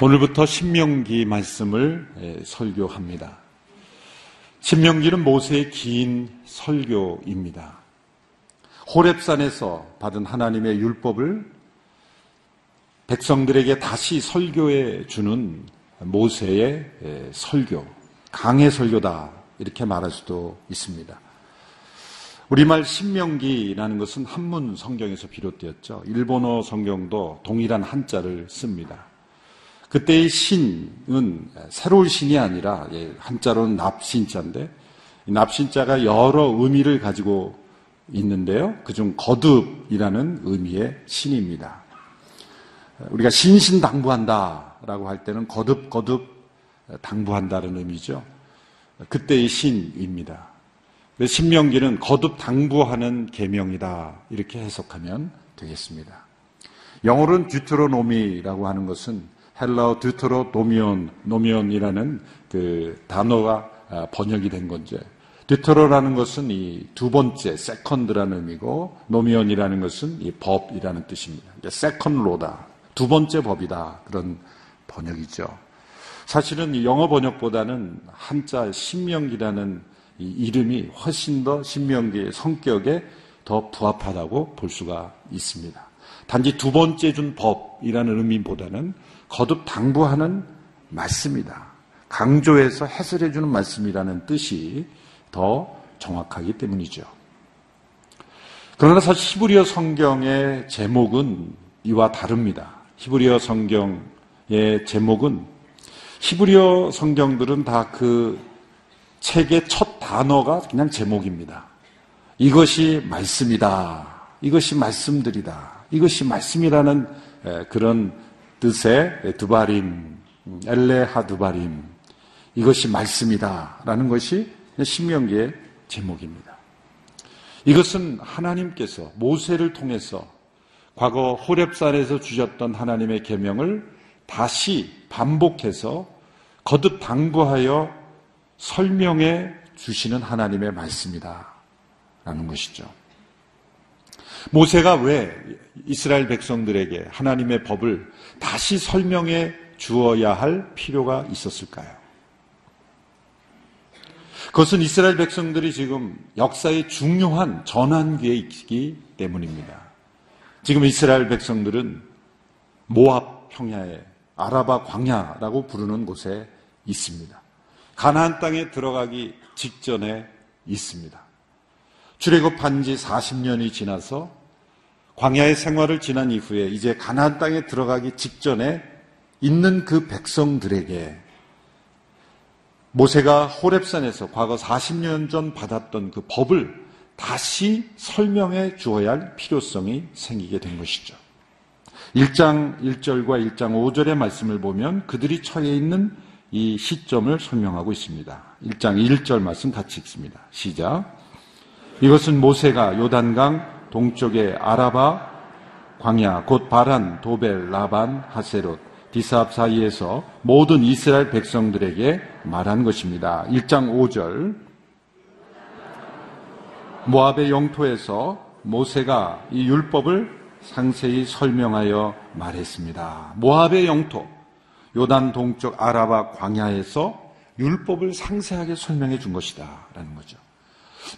오늘부터 신명기 말씀을 설교합니다. 신명기는 모세의 긴 설교입니다. 호랩산에서 받은 하나님의 율법을 백성들에게 다시 설교해 주는 모세의 설교, 강의 설교다 이렇게 말할 수도 있습니다. 우리말 신명기라는 것은 한문 성경에서 비롯되었죠. 일본어 성경도 동일한 한자를 씁니다. 그때의 신은 새로운 신이 아니라 예, 한자로는 납신자인데 납신자가 여러 의미를 가지고 있는데요. 그중 거듭이라는 의미의 신입니다. 우리가 신신당부한다라고 할 때는 거듭 거듭 당부한다는 의미죠. 그때의 신입니다. 신명기는 거듭 당부하는 계명이다 이렇게 해석하면 되겠습니다. 영어로는 Deuteronomy라고 하는 것은 헬라어 deutero nomion, nomion이라는 그 단어가 아, 번역이 된 건지. deutero라는 것은 이 두 번째, second라는 의미고, nomion이라는 것은 이 법이라는 뜻입니다. second law다. 두 번째 법이다. 그런 번역이죠. 사실은 영어 번역보다는 한자 신명기라는 이름이 훨씬 더 신명기의 성격에 더 부합하다고 볼 수가 있습니다. 단지 두 번째 준 법이라는 의미보다는 거듭 당부하는 말씀이다. 강조해서 해설해 주는 말씀이라는 뜻이 더 정확하기 때문이죠. 그러나 사실 히브리어 성경의 제목은 이와 다릅니다. 히브리어 성경의 제목은 히브리어 성경들은 다 그 책의 첫 단어가 그냥 제목입니다. 이것이 말씀이다. 이것이 말씀들이다. 이것이 말씀이라는 그런 뜻의 두바림, 엘레하 두바림, 이것이 말씀이다 라는 것이 신명기의 제목입니다. 이것은 하나님께서 모세를 통해서 과거 호렙산에서 주셨던 하나님의 계명을 다시 반복해서 거듭 당부하여 설명해 주시는 하나님의 말씀이다 라는 것이죠. 모세가 왜 이스라엘 백성들에게 하나님의 법을 다시 설명해 주어야 할 필요가 있었을까요? 그것은 이스라엘 백성들이 지금 역사의 중요한 전환기에 있기 때문입니다. 지금 이스라엘 백성들은 모압 평야에 아라바 광야라고 부르는 곳에 있습니다. 가나안 땅에 들어가기 직전에 있습니다. 출애굽한 지 40년이 지나서 광야의 생활을 지난 이후에 이제 가나안 땅에 들어가기 직전에 있는 그 백성들에게 모세가 호렙산에서 과거 40년 전 받았던 그 법을 다시 설명해 주어야 할 필요성이 생기게 된 것이죠. 1장 1절과 1장 5절의 말씀을 보면 그들이 처해 있는 이 시점을 설명하고 있습니다. 1장 1절 말씀 같이 읽습니다. 시작. 이것은 모세가 요단강 동쪽의 아라바 광야 곧 바란 도벨 라반 하세롯 디사압 사이에서 모든 이스라엘 백성들에게 말한 것입니다. 1장 5절 모압의 영토에서 모세가 이 율법을 상세히 설명하여 말했습니다. 모압의 영토 요단 동쪽 아라바 광야에서 율법을 상세하게 설명해 준 것이다 라는 거죠.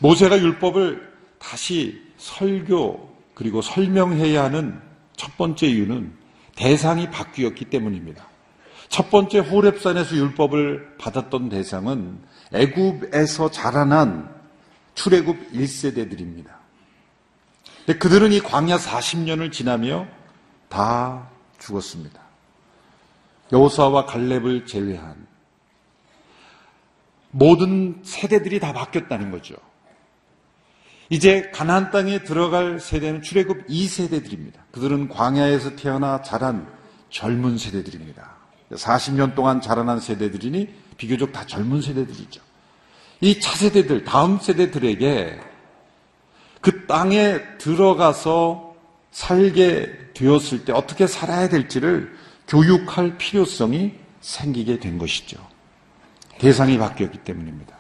모세가 율법을 다시 설교 그리고 설명해야 하는 첫 번째 이유는 대상이 바뀌었기 때문입니다. 첫 번째 호렙산에서 율법을 받았던 대상은 애굽에서 자라난 출애굽 1세대들입니다. 근데 그들은 이 광야 40년을 지나며 다 죽었습니다. 여호수아와 갈렙을 제외한 모든 세대들이 다 바뀌었다는 거죠. 이제 가나안 땅에 들어갈 세대는 출애굽 2세대들입니다. 그들은 광야에서 태어나 자란 젊은 세대들입니다. 40년 동안 자라난 세대들이니 비교적 다 젊은 세대들이죠. 이 차세대들, 다음 세대들에게 그 땅에 들어가서 살게 되었을 때 어떻게 살아야 될지를 교육할 필요성이 생기게 된 것이죠. 대상이 바뀌었기 때문입니다.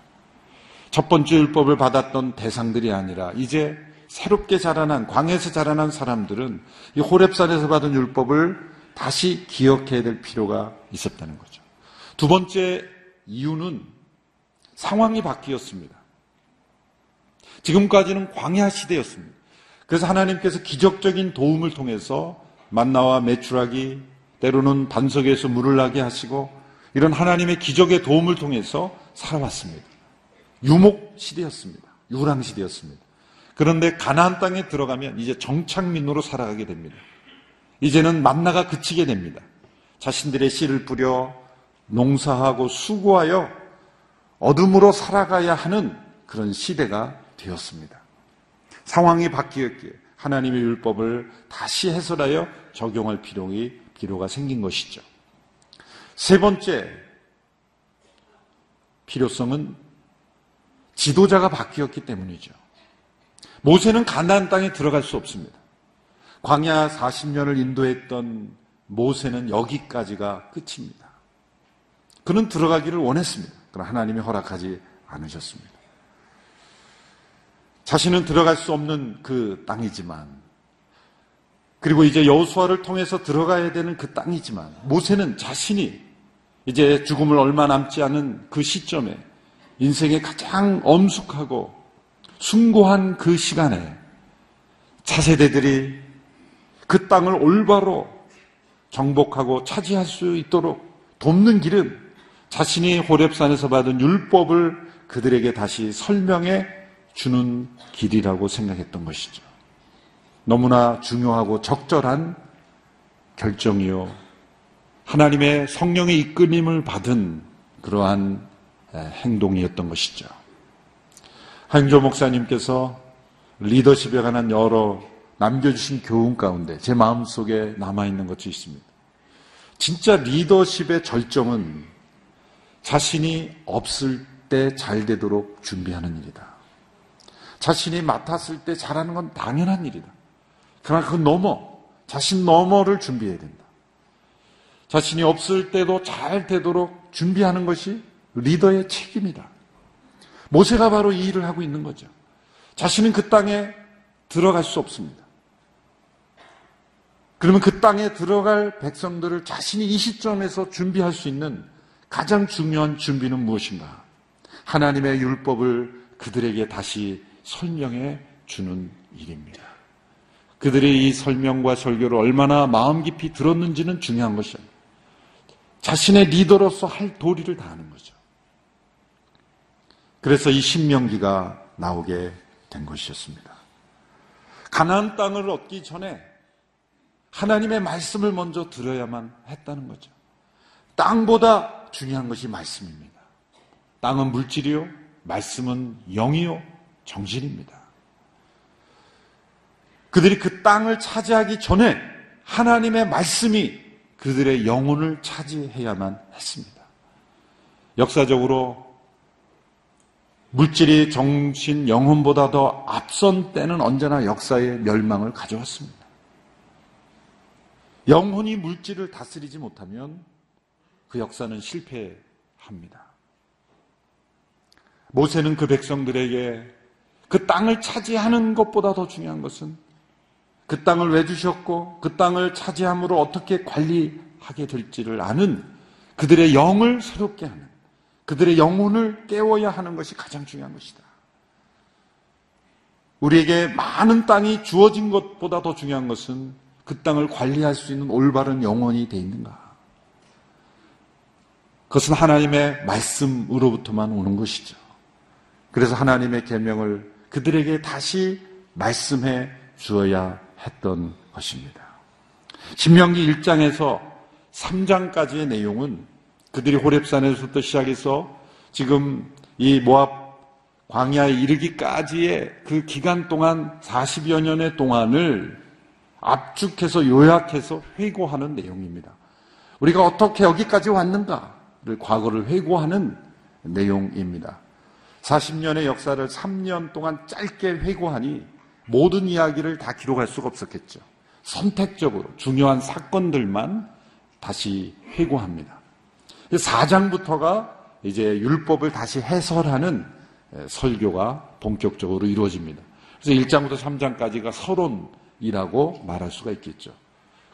첫 번째 율법을 받았던 대상들이 아니라 이제 새롭게 자라난 광에서 자라난 사람들은 이 호렙산에서 받은 율법을 다시 기억해야 될 필요가 있었다는 거죠. 두 번째 이유는 상황이 바뀌었습니다. 지금까지는 광야 시대였습니다. 그래서 하나님께서 기적적인 도움을 통해서 만나와 매출하기, 때로는 반석에서 물을 나게 하시고 이런 하나님의 기적의 도움을 통해서 살아왔습니다. 유목 시대였습니다. 유랑 시대였습니다. 그런데 가나안 땅에 들어가면 이제 정착민으로 살아가게 됩니다. 이제는 만나가 그치게 됩니다. 자신들의 씨를 뿌려 농사하고 수고하여 어둠으로 살아가야 하는 그런 시대가 되었습니다. 상황이 바뀌었기에 하나님의 율법을 다시 해설하여 적용할 필요이, 필요가 생긴 것이죠. 세 번째 필요성은 지도자가 바뀌었기 때문이죠. 모세는 가나안 땅에 들어갈 수 없습니다. 광야 40년을 인도했던 모세는 여기까지가 끝입니다. 그는 들어가기를 원했습니다. 그러나 하나님이 허락하지 않으셨습니다. 자신은 들어갈 수 없는 그 땅이지만 그리고 이제 여호수아를 통해서 들어가야 되는 그 땅이지만 모세는 자신이 이제 죽음을 얼마 남지 않은 그 시점에 인생의 가장 엄숙하고 숭고한 그 시간에 차세대들이 그 땅을 올바로 정복하고 차지할 수 있도록 돕는 길은 자신이 호랩산에서 받은 율법을 그들에게 다시 설명해 주는 길이라고 생각했던 것이죠. 너무나 중요하고 적절한 결정이요. 하나님의 성령의 이끌림을 받은 그러한 행동이었던 것이죠. 한조 목사님께서 리더십에 관한 여러 남겨주신 교훈 가운데 제 마음속에 남아있는 것이 있습니다. 진짜 리더십의 절정은 자신이 없을 때 잘 되도록 준비하는 일이다. 자신이 맡았을 때 잘하는 건 당연한 일이다. 그러나 그 넘어, 자신 너머를 준비해야 된다. 자신이 없을 때도 잘 되도록 준비하는 것이 리더의 책임이다. 모세가 바로 이 일을 하고 있는 거죠. 자신은 그 땅에 들어갈 수 없습니다. 그러면 그 땅에 들어갈 백성들을 자신이 이 시점에서 준비할 수 있는 가장 중요한 준비는 무엇인가? 하나님의 율법을 그들에게 다시 설명해 주는 일입니다. 그들의 이 설명과 설교를 얼마나 마음 깊이 들었는지는 중요한 것이 아니에요. 자신의 리더로서 할 도리를 다하는 거죠. 그래서 이 신명기가 나오게 된 것이었습니다. 가나안 땅을 얻기 전에 하나님의 말씀을 먼저 들어야만 했다는 거죠. 땅보다 중요한 것이 말씀입니다. 땅은 물질이요, 말씀은 영이요, 정신입니다. 그들이 그 땅을 차지하기 전에 하나님의 말씀이 그들의 영혼을 차지해야만 했습니다. 역사적으로 물질이 정신, 영혼보다 더 앞선 때는 언제나 역사의 멸망을 가져왔습니다. 영혼이 물질을 다스리지 못하면 그 역사는 실패합니다. 모세는 그 백성들에게 그 땅을 차지하는 것보다 더 중요한 것은 그 땅을 왜 주셨고 그 땅을 차지함으로 어떻게 관리하게 될지를 아는 그들의 영을 새롭게 하는 그들의 영혼을 깨워야 하는 것이 가장 중요한 것이다. 우리에게 많은 땅이 주어진 것보다 더 중요한 것은 그 땅을 관리할 수 있는 올바른 영혼이 돼 있는가. 그것은 하나님의 말씀으로부터만 오는 것이죠. 그래서 하나님의 계명을 그들에게 다시 말씀해 주어야 했던 것입니다. 신명기 1장에서 3장까지의 내용은 그들이 호랩산에서부터 시작해서 지금 이 모압 광야에 이르기까지의 그 기간 동안 40여 년의 동안을 압축해서 요약해서 회고하는 내용입니다. 우리가 어떻게 여기까지 왔는가를 과거를 회고하는 내용입니다. 40년의 역사를 3년 동안 짧게 회고하니 모든 이야기를 다 기록할 수가 없었겠죠. 선택적으로 중요한 사건들만 다시 회고합니다. 4장부터가 이제 율법을 다시 해설하는 설교가 본격적으로 이루어집니다. 그래서 1장부터 3장까지가 서론이라고 말할 수가 있겠죠.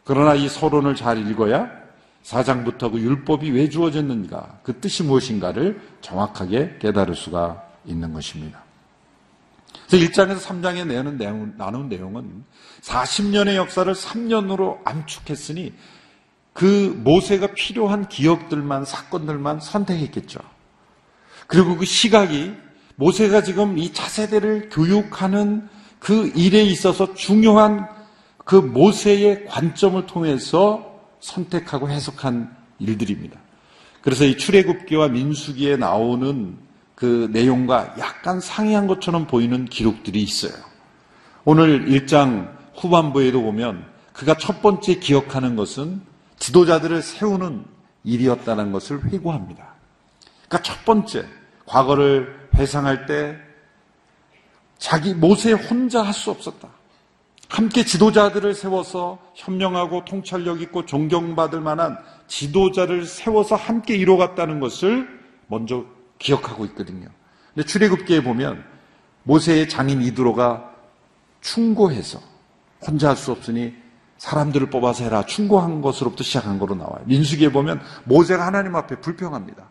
그러나 이 서론을 잘 읽어야 사장부터 그 율법이 왜 주어졌는가, 그 뜻이 무엇인가를 정확하게 깨달을 수가 있는 것입니다. 그래서 1장에서 3장에 내는 내용, 나눈 내용은 40년의 역사를 3년으로 암축했으니 그 모세가 필요한 기억들만, 사건들만 선택했겠죠. 그리고 그 시각이 모세가 지금 이 차세대를 교육하는 그 일에 있어서 중요한 그 모세의 관점을 통해서 선택하고 해석한 일들입니다. 그래서 이 출애굽기와 민수기에 나오는 그 내용과 약간 상이한 것처럼 보이는 기록들이 있어요. 오늘 1장 후반부에도 보면 그가 첫 번째 기억하는 것은 지도자들을 세우는 일이었다는 것을 회고합니다. 그러니까 첫 번째 과거를 회상할 때 자기 모세 혼자 할 수 없었다. 함께 지도자들을 세워서 현명하고 통찰력 있고 존경받을 만한 지도자를 세워서 함께 이뤄갔다는 것을 먼저 기억하고 있거든요. 근데 출애굽기에 보면 모세의 장인 이드로가 충고해서 혼자 할 수 없으니 사람들을 뽑아서 해라. 충고한 것으로부터 시작한 거로 나와요. 민수기에 보면 모세가 하나님 앞에 불평합니다.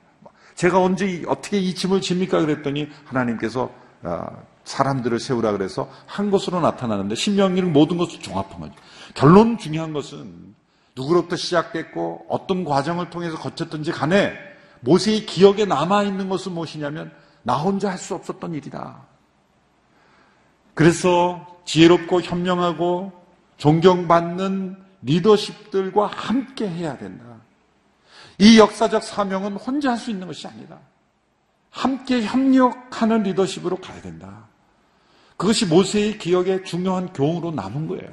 제가 언제 어떻게 이 짐을 집니까? 그랬더니 하나님께서 아, 사람들을 세우라 그래서 한 것으로 나타나는데 신명기는 모든 것을 종합한 거죠. 결론 중요한 것은 누구로부터 시작됐고 어떤 과정을 통해서 거쳤든지 간에 모세의 기억에 남아있는 것은 무엇이냐면 나 혼자 할 수 없었던 일이다. 그래서 지혜롭고 현명하고 존경받는 리더십들과 함께 해야 된다. 이 역사적 사명은 혼자 할 수 있는 것이 아니다. 함께 협력하는 리더십으로 가야 된다. 그것이 모세의 기억에 중요한 교훈으로 남은 거예요.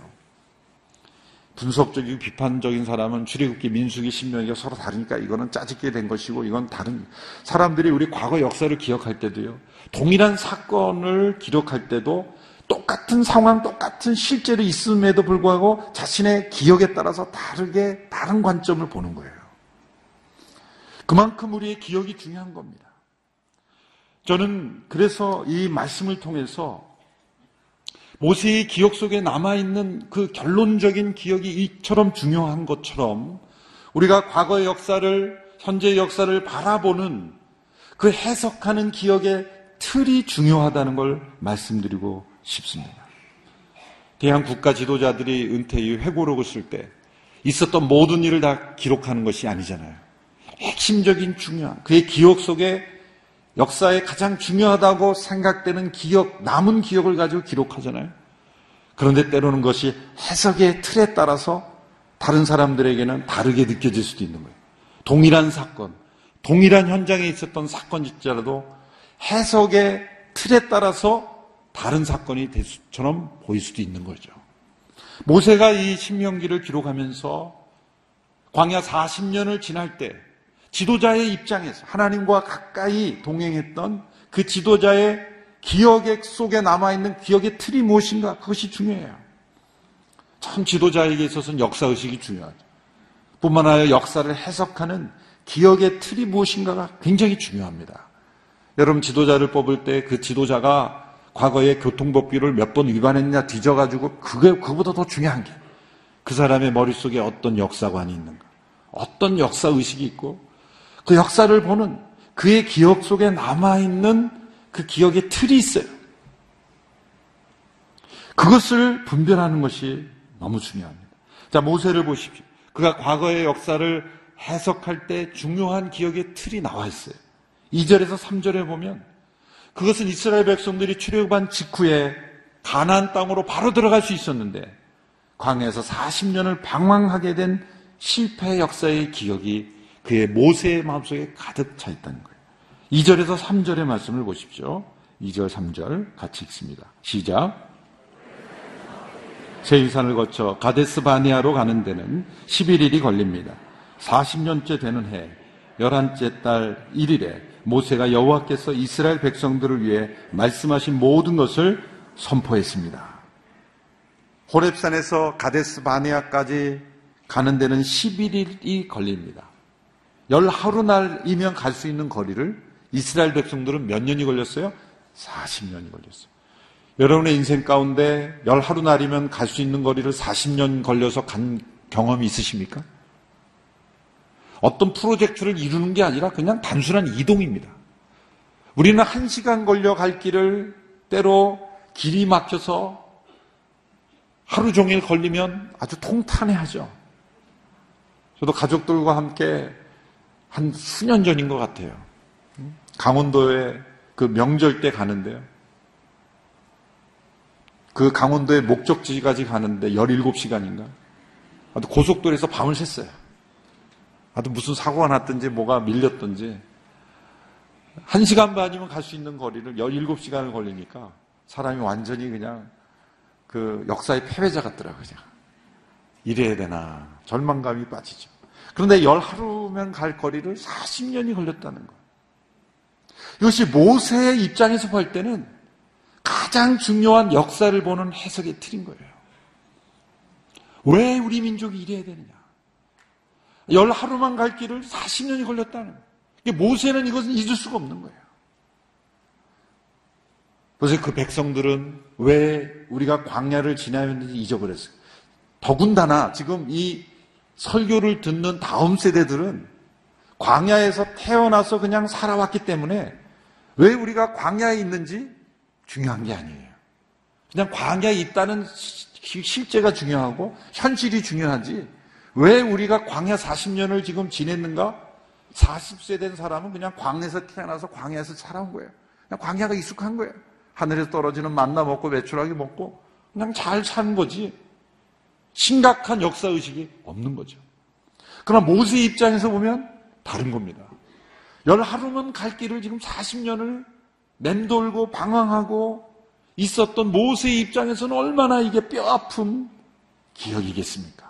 분석적이고 비판적인 사람은 출애굽기, 민수기, 신명기가 서로 다르니까 이거는 짜집게 된 것이고 이건 다른 사람들이 우리 과거 역사를 기억할 때도요. 동일한 사건을 기록할 때도 똑같은 상황, 똑같은 실제로 있음에도 불구하고 자신의 기억에 따라서 다르게 다른 관점을 보는 거예요. 그만큼 우리의 기억이 중요한 겁니다. 저는 그래서 이 말씀을 통해서 모세의 기억 속에 남아있는 그 결론적인 기억이 이처럼 중요한 것처럼 우리가 과거의 역사를, 현재의 역사를 바라보는 그 해석하는 기억의 틀이 중요하다는 걸 말씀드리고 싶습니다. 대한 국가 지도자들이 은퇴 이후 회고록을 쓸 때 있었던 모든 일을 다 기록하는 것이 아니잖아요. 핵심적인 중요한 그의 기억 속에 역사에 가장 중요하다고 생각되는 기억, 남은 기억을 가지고 기록하잖아요. 그런데 때로는 것이 해석의 틀에 따라서 다른 사람들에게는 다르게 느껴질 수도 있는 거예요. 동일한 사건, 동일한 현장에 있었던 사건일지라도 해석의 틀에 따라서 다른 사건이 될 수처럼 보일 수도 있는 거죠. 모세가 이 신명기를 기록하면서 광야 40년을 지날 때 지도자의 입장에서 하나님과 가까이 동행했던 그 지도자의 기억의 속에 남아있는 기억의 틀이 무엇인가 그것이 중요해요. 참 지도자에게 있어서는 역사의식이 중요하죠. 뿐만 아니라 역사를 해석하는 기억의 틀이 무엇인가가 굉장히 중요합니다. 여러분 지도자를 뽑을 때 그 지도자가 과거에 교통법규를 몇 번 위반했냐 뒤져가지고 그게 그보다 더 중요한 게 그 사람의 머릿속에 어떤 역사관이 있는가 어떤 역사 의식이 있고 그 역사를 보는 그의 기억 속에 남아있는 그 기억의 틀이 있어요. 그것을 분별하는 것이 너무 중요합니다. 자, 모세를 보십시오. 그가 과거의 역사를 해석할 때 중요한 기억의 틀이 나와 있어요. 2절에서 3절에 보면 그것은 이스라엘 백성들이 출애굽한 직후에 가나안 땅으로 바로 들어갈 수 있었는데 광야에서 40년을 방황하게 된 실패 역사의 기억이 그의 모세의 마음속에 가득 차 있다는 거예요. 2절에서 3절의 말씀을 보십시오. 2절, 3절 같이 읽습니다. 시작. 세유산을 거쳐 가데스 바니아로 가는 데는 11일이 걸립니다. 40년째 되는 해, 11째 달 1일에 모세가 여호와께서 이스라엘 백성들을 위해 말씀하신 모든 것을 선포했습니다. 호렙산에서 가데스 바니아까지 가는 데는 11일이 걸립니다. 열 하루 날이면 갈 수 있는 거리를 이스라엘 백성들은 몇 년이 걸렸어요? 40년이 걸렸어요. 여러분의 인생 가운데 열 하루 날이면 갈 수 있는 거리를 40년 걸려서 간 경험이 있으십니까? 어떤 프로젝트를 이루는 게 아니라 그냥 단순한 이동입니다. 우리는 한 시간 걸려 갈 길을 때로 길이 막혀서 하루 종일 걸리면 아주 통탄해하죠. 저도 가족들과 함께 한 수년 전인 것 같아요. 강원도에 그 명절 때 가는데요. 그 강원도의 목적지까지 가는데 17시간인가? 아주 고속도로에서 밤을 샜어요. 아주 무슨 사고가 났든지 뭐가 밀렸든지. 1시간 반이면 갈 수 있는 거리를 17시간을 걸리니까 사람이 완전히 그냥 그 역사의 패배자 같더라고요. 그냥. 이래야 되나. 절망감이 빠지죠. 그런데 열 하루면 갈 거리를 40년이 걸렸다는 거. 이것이 모세의 입장에서 볼 때는 가장 중요한 역사를 보는 해석의 틀인 거예요. 왜 우리 민족이 이래야 되느냐? 열 하루만 갈 길을 40년이 걸렸다는 거예요. 모세는 이것은 잊을 수가 없는 거예요. 그래서 그 백성들은 왜 우리가 광야를 지나야했는지 잊어버렸어요. 더군다나 지금 이 설교를 듣는 다음 세대들은 광야에서 태어나서 그냥 살아왔기 때문에 왜 우리가 광야에 있는지 중요한 게 아니에요. 그냥 광야에 있다는 실제가 중요하고 현실이 중요하지 왜 우리가 광야 40년을 지금 지냈는가? 40세 된 사람은 그냥 광야에서 태어나서 광야에서 살아온 거예요. 그냥 광야가 익숙한 거예요. 하늘에서 떨어지는 만나 먹고 매출하기 먹고 그냥 잘 사는 거지. 심각한 역사의식이 없는 거죠. 그러나 모세 입장에서 보면 다른 겁니다. 열 하루면 갈 길을 지금 40년을 맴돌고 방황하고 있었던 모세의 입장에서는 얼마나 이게 뼈아픈 기억이겠습니까?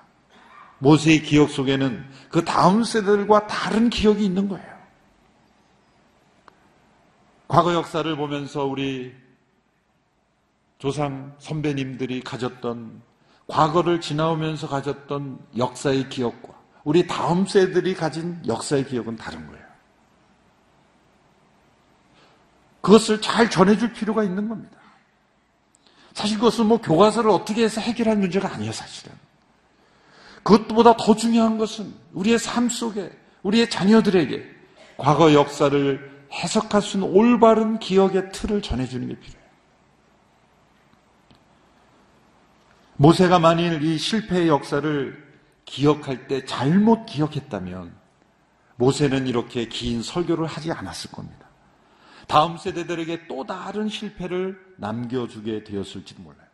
모세의 기억 속에는 그 다음 세대들과 다른 기억이 있는 거예요. 과거 역사를 보면서 우리 조상 선배님들이 가졌던 과거를 지나오면서 가졌던 역사의 기억과 우리 다음 세들이 가진 역사의 기억은 다른 거예요. 그것을 잘 전해줄 필요가 있는 겁니다. 사실 그것은 뭐 교과서를 어떻게 해서 해결할 문제가 아니에요, 사실은. 그것보다 더 중요한 것은 우리의 삶 속에, 우리의 자녀들에게 과거 역사를 해석할 수 있는 올바른 기억의 틀을 전해주는 게 필요해요. 모세가 만일 이 실패의 역사를 기억할 때 잘못 기억했다면 모세는 이렇게 긴 설교를 하지 않았을 겁니다. 다음 세대들에게 또 다른 실패를 남겨주게 되었을지도 몰라요.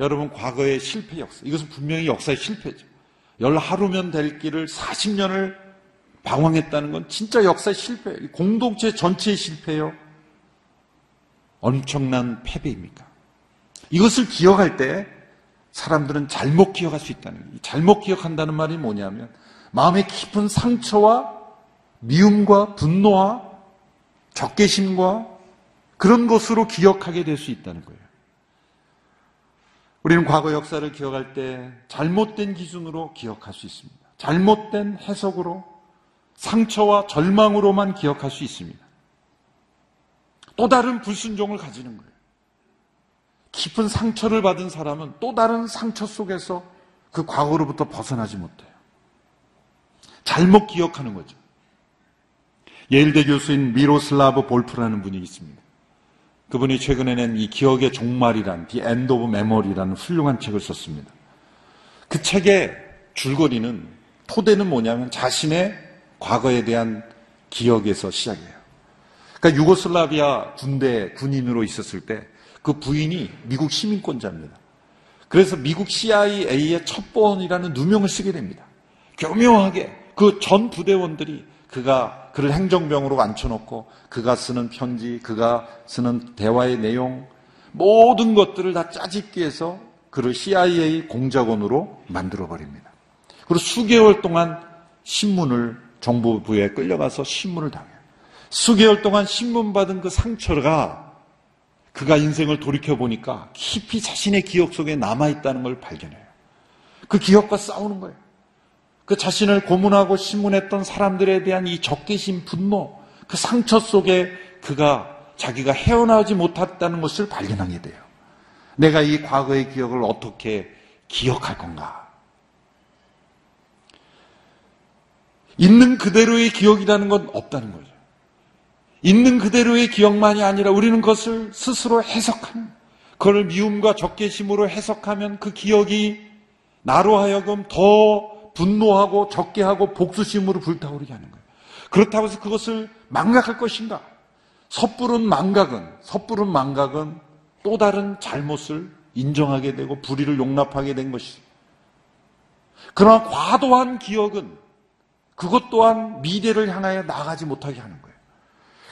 여러분, 과거의 실패 역사. 이것은 분명히 역사의 실패죠. 열 하루면 될 길을 40년을 방황했다는 건 진짜 역사의 실패예요. 공동체 전체의 실패요. 엄청난 패배입니까? 이것을 기억할 때 사람들은 잘못 기억할 수 있다는 거예요. 잘못 기억한다는 말이 뭐냐면 마음의 깊은 상처와 미움과 분노와 적개심과 그런 것으로 기억하게 될 수 있다는 거예요. 우리는 과거 역사를 기억할 때 잘못된 기준으로 기억할 수 있습니다. 잘못된 해석으로 상처와 절망으로만 기억할 수 있습니다. 또 다른 불순종을 가지는 거예요. 깊은 상처를 받은 사람은 또 다른 상처 속에서 그 과거로부터 벗어나지 못해요. 잘못 기억하는 거죠. 예일대 교수인 미로슬라브 볼프라는 분이 있습니다. 그분이 최근에 낸 이 기억의 종말이란 The End of Memory라는 훌륭한 책을 썼습니다. 그 책의 줄거리는 토대는 뭐냐면 자신의 과거에 대한 기억에서 시작해요. 그러니까 유고슬라비아 군대 군인으로 있었을 때 그 부인이 미국 시민권자입니다. 그래서 미국 CIA의 첩보원이라는 누명을 쓰게 됩니다. 교묘하게 그 전 부대원들이 그가 그를 행정병으로 앉혀놓고 그가 쓰는 편지, 그가 쓰는 대화의 내용 모든 것들을 다 짜집기 해서 그를 CIA 공작원으로 만들어 버립니다. 그리고 수개월 동안 신문을 정부부에 끌려가서 신문을 당해요. 수개월 동안 신문 받은 그 상처가 그가 인생을 돌이켜 보니까 깊이 자신의 기억 속에 남아있다는 걸 발견해요. 그 기억과 싸우는 거예요. 그 자신을 고문하고 신문했던 사람들에 대한 이 적개심, 분노, 그 상처 속에 그가 자기가 헤어나오지 못했다는 것을 발견하게 돼요. 내가 이 과거의 기억을 어떻게 기억할 건가? 있는 그대로의 기억이라는 건 없다는 거죠. 있는 그대로의 기억만이 아니라 우리는 그것을 스스로 해석하는, 그걸 미움과 적개심으로 해석하면 그 기억이 나로 하여금 더 분노하고 적게 하고 복수심으로 불타오르게 하는 거예요. 그렇다고 해서 그것을 망각할 것인가? 섣부른 망각은, 섣부른 망각은 또 다른 잘못을 인정하게 되고 불의를 용납하게 된 것이죠. 그러나 과도한 기억은 그것 또한 미래를 향하여 나가지 못하게 하는 거예요.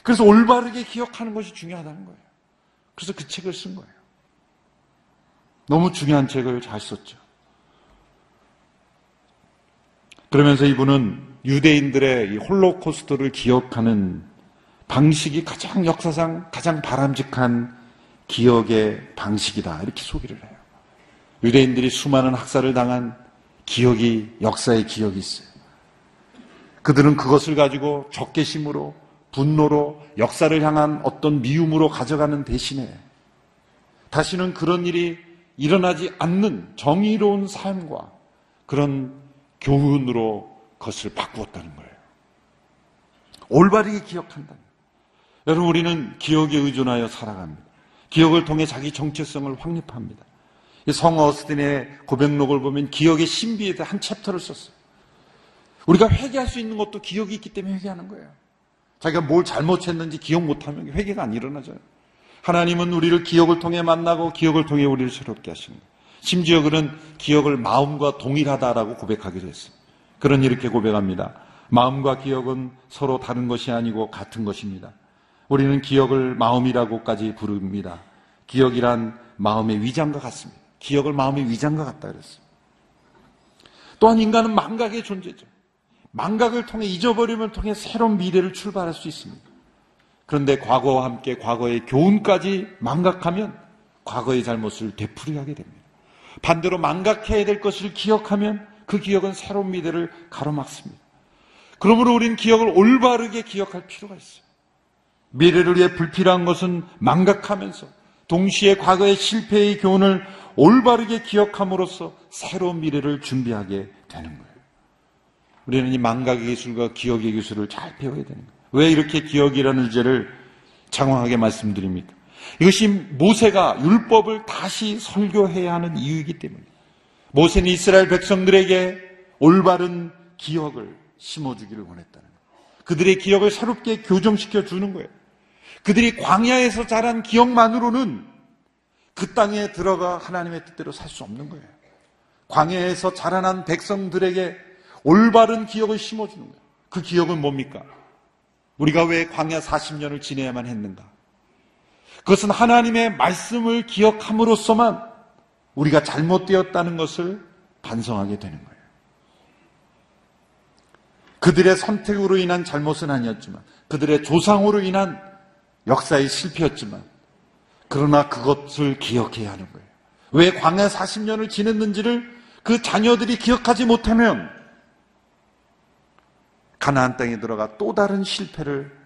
그래서 올바르게 기억하는 것이 중요하다는 거예요. 그래서 그 책을 쓴 거예요. 너무 중요한 책을 잘 썼죠. 그러면서 이분은 유대인들의 이 홀로코스트를 기억하는 방식이 가장 역사상 가장 바람직한 기억의 방식이다. 이렇게 소개를 해요. 유대인들이 수많은 학살을 당한 기억이, 역사의 기억이 있어요. 그들은 그것을 가지고 적개심으로, 분노로, 역사를 향한 어떤 미움으로 가져가는 대신에 다시는 그런 일이 일어나지 않는 정의로운 삶과 그런 교훈으로 그것을 바꾸었다는 거예요. 올바르게 기억한다. 여러분, 우리는 기억에 의존하여 살아갑니다. 기억을 통해 자기 정체성을 확립합니다. 성 어스틴의 고백록을 보면 기억의 신비에 대한 한 챕터를 썼어요. 우리가 회개할 수 있는 것도 기억이 있기 때문에 회개하는 거예요. 자기가 뭘 잘못했는지 기억 못하면 회개가 안 일어나져요. 하나님은 우리를 기억을 통해 만나고 기억을 통해 우리를 새롭게 하시는 거예요. 심지어 그는 기억을 마음과 동일하다라고 고백하기도 했어요. 그런 이렇게 고백합니다. 마음과 기억은 서로 다른 것이 아니고 같은 것입니다. 우리는 기억을 마음이라고까지 부릅니다. 기억이란 마음의 위장과 같습니다. 기억을 마음의 위장과 같다 그랬어요. 또한 인간은 망각의 존재죠. 망각을 통해 잊어버림을 통해 새로운 미래를 출발할 수 있습니다. 그런데 과거와 함께 과거의 교훈까지 망각하면 과거의 잘못을 되풀이하게 됩니다. 반대로 망각해야 될 것을 기억하면 그 기억은 새로운 미래를 가로막습니다. 그러므로 우리는 기억을 올바르게 기억할 필요가 있어요. 미래를 위해 불필요한 것은 망각하면서 동시에 과거의 실패의 교훈을 올바르게 기억함으로써 새로운 미래를 준비하게 되는 거예요. 우리는 이 망각의 기술과 기억의 기술을 잘 배워야 되는 거예요. 왜 이렇게 기억이라는 주제를 장황하게 말씀드립니까? 이것이 모세가 율법을 다시 설교해야 하는 이유이기 때문에 모세는 이스라엘 백성들에게 올바른 기억을 심어주기를 원했다는 거예요. 그들의 기억을 새롭게 교정시켜 주는 거예요. 그들이 광야에서 자란 기억만으로는 그 땅에 들어가 하나님의 뜻대로 살 수 없는 거예요. 광야에서 자라난 백성들에게 올바른 기억을 심어주는 거예요. 그 기억은 뭡니까? 우리가 왜 광야 40년을 지내야만 했는가? 그것은 하나님의 말씀을 기억함으로써만 우리가 잘못되었다는 것을 반성하게 되는 거예요. 그들의 선택으로 인한 잘못은 아니었지만, 그들의 조상으로 인한 역사의 실패였지만, 그러나 그것을 기억해야 하는 거예요. 왜 광야 40년을 지냈는지를 그 자녀들이 기억하지 못하면 가나안 땅에 들어가 또 다른 실패를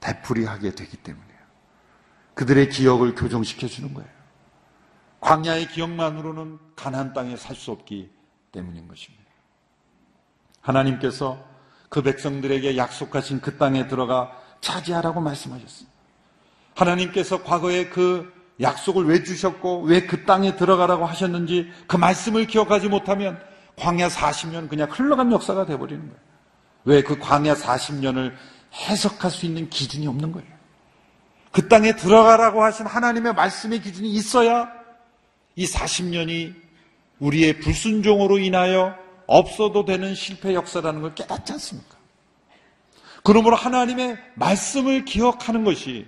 되풀이하게 되기 때문이에요. 그들의 기억을 교정시켜 주는 거예요. 광야의 기억만으로는 가나안 땅에 살 수 없기 때문인 것입니다. 하나님께서 그 백성들에게 약속하신 그 땅에 들어가 차지하라고 말씀하셨습니다. 하나님께서 과거에 그 약속을 왜 주셨고 왜 그 땅에 들어가라고 하셨는지 그 말씀을 기억하지 못하면 광야 40년 그냥 흘러간 역사가 돼버리는 거예요. 왜 그 광야 40년을 해석할 수 있는 기준이 없는 거예요. 그 땅에 들어가라고 하신 하나님의 말씀의 기준이 있어야 이 40년이 우리의 불순종으로 인하여 없어도 되는 실패 역사라는 걸 깨닫지 않습니까? 그러므로 하나님의 말씀을 기억하는 것이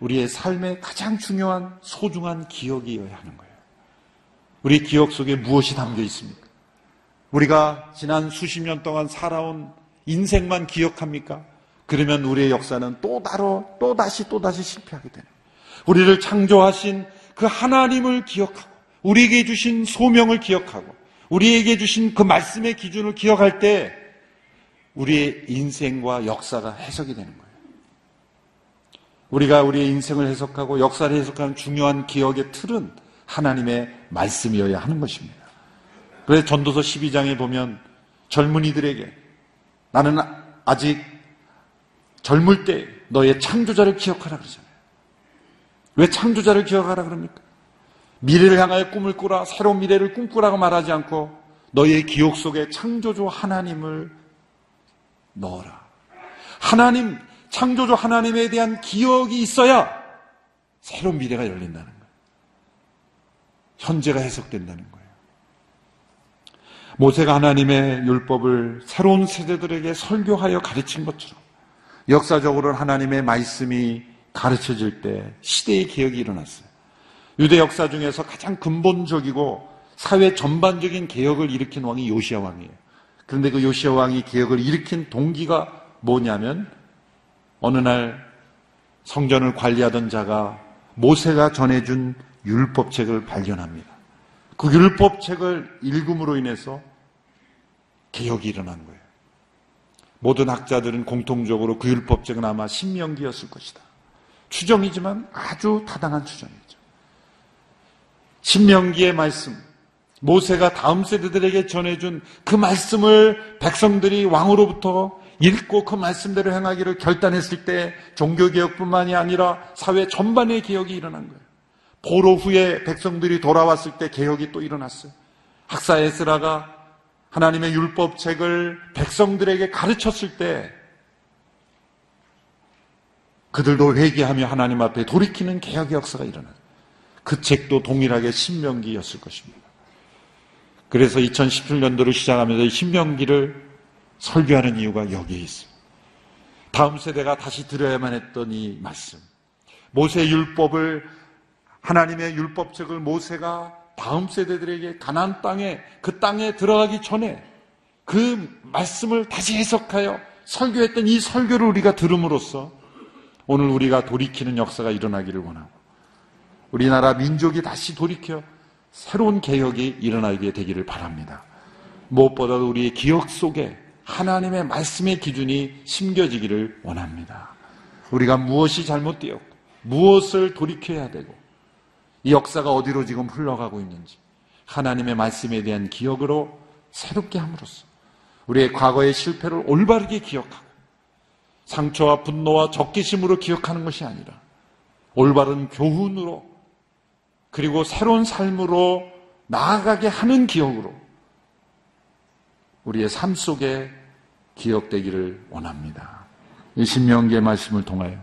우리의 삶의 가장 중요한 소중한 기억이어야 하는 거예요. 우리 기억 속에 무엇이 담겨 있습니까? 우리가 지난 수십 년 동안 살아온 인생만 기억합니까? 그러면 우리의 역사는 또 다로 또 다시 또 다시 실패하게 되는 우리를 창조하신 그 하나님을 기억하고 우리에게 주신 소명을 기억하고 우리에게 주신 그 말씀의 기준을 기억할 때 우리의 인생과 역사가 해석이 되는 거예요. 우리가 우리의 인생을 해석하고 역사를 해석하는 중요한 기억의 틀은 하나님의 말씀이어야 하는 것입니다. 그래서 전도서 12장에 보면 젊은이들에게 나는 아직 젊을 때 너의 창조자를 기억하라 그러잖아요. 왜 창조자를 기억하라 그럽니까? 미래를 향하여 꿈을 꾸라, 새로운 미래를 꿈꾸라고 말하지 않고 너의 기억 속에 창조주 하나님을 넣어라. 하나님, 창조주 하나님에 대한 기억이 있어야 새로운 미래가 열린다는 거예요. 현재가 해석된다는 거예요. 모세가 하나님의 율법을 새로운 세대들에게 설교하여 가르친 것처럼 역사적으로 하나님의 말씀이 가르쳐질 때 시대의 개혁이 일어났어요. 유대 역사 중에서 가장 근본적이고 사회 전반적인 개혁을 일으킨 왕이 요시아 왕이에요. 그런데 그 요시아 왕이 개혁을 일으킨 동기가 뭐냐면 어느 날 성전을 관리하던 자가 모세가 전해준 율법책을 발견합니다. 그 율법책을 읽음으로 인해서 개혁이 일어난 거예요. 모든 학자들은 공통적으로 그 율법책은 아마 신명기였을 것이다. 추정이지만 아주 타당한 추정이죠. 신명기의 말씀, 모세가 다음 세대들에게 전해준 그 말씀을 백성들이 왕으로부터 읽고 그 말씀대로 행하기를 결단했을 때 종교개혁뿐만이 아니라 사회 전반의 개혁이 일어난 거예요. 포로 후에 백성들이 돌아왔을 때 개혁이 또 일어났어요. 학사 에스라가 하나님의 율법책을 백성들에게 가르쳤을 때 그들도 회개하며 하나님 앞에 돌이키는 개혁의 역사가 일어나요. 그 책도 동일하게 신명기였을 것입니다. 그래서 2017년도를 시작하면서 신명기를 설교하는 이유가 여기에 있어요. 다음 세대가 다시 들어야만 했던 이 말씀. 모세 율법을 하나님의 율법책을 모세가 다음 세대들에게 가나안 땅에 그 땅에 들어가기 전에 그 말씀을 다시 해석하여 설교했던 이 설교를 우리가 들음으로써 오늘 우리가 돌이키는 역사가 일어나기를 원하고 우리나라 민족이 다시 돌이켜 새로운 개혁이 일어나게 되기를 바랍니다. 무엇보다도 우리의 기억 속에 하나님의 말씀의 기준이 심겨지기를 원합니다. 우리가 무엇이 잘못되었고 무엇을 돌이켜야 되고 이 역사가 어디로 지금 흘러가고 있는지 하나님의 말씀에 대한 기억으로 새롭게 함으로써 우리의 과거의 실패를 올바르게 기억하고 상처와 분노와 적개심으로 기억하는 것이 아니라 올바른 교훈으로 그리고 새로운 삶으로 나아가게 하는 기억으로 우리의 삶 속에 기억되기를 원합니다. 이 신명기의 말씀을 통하여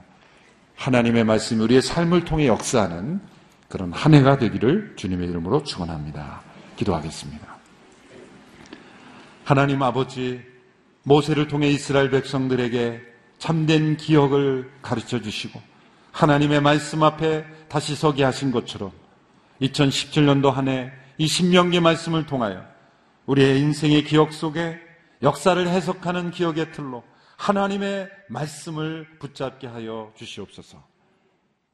하나님의 말씀이 우리의 삶을 통해 역사하는 그런 한 해가 되기를 주님의 이름으로 축원합니다. 기도하겠습니다. 하나님 아버지 모세를 통해 이스라엘 백성들에게 참된 기억을 가르쳐 주시고 하나님의 말씀 앞에 다시 서게 하신 것처럼 2017년도 한 해 이 신명기 말씀을 통하여 우리의 인생의 기억 속에 역사를 해석하는 기억의 틀로 하나님의 말씀을 붙잡게 하여 주시옵소서.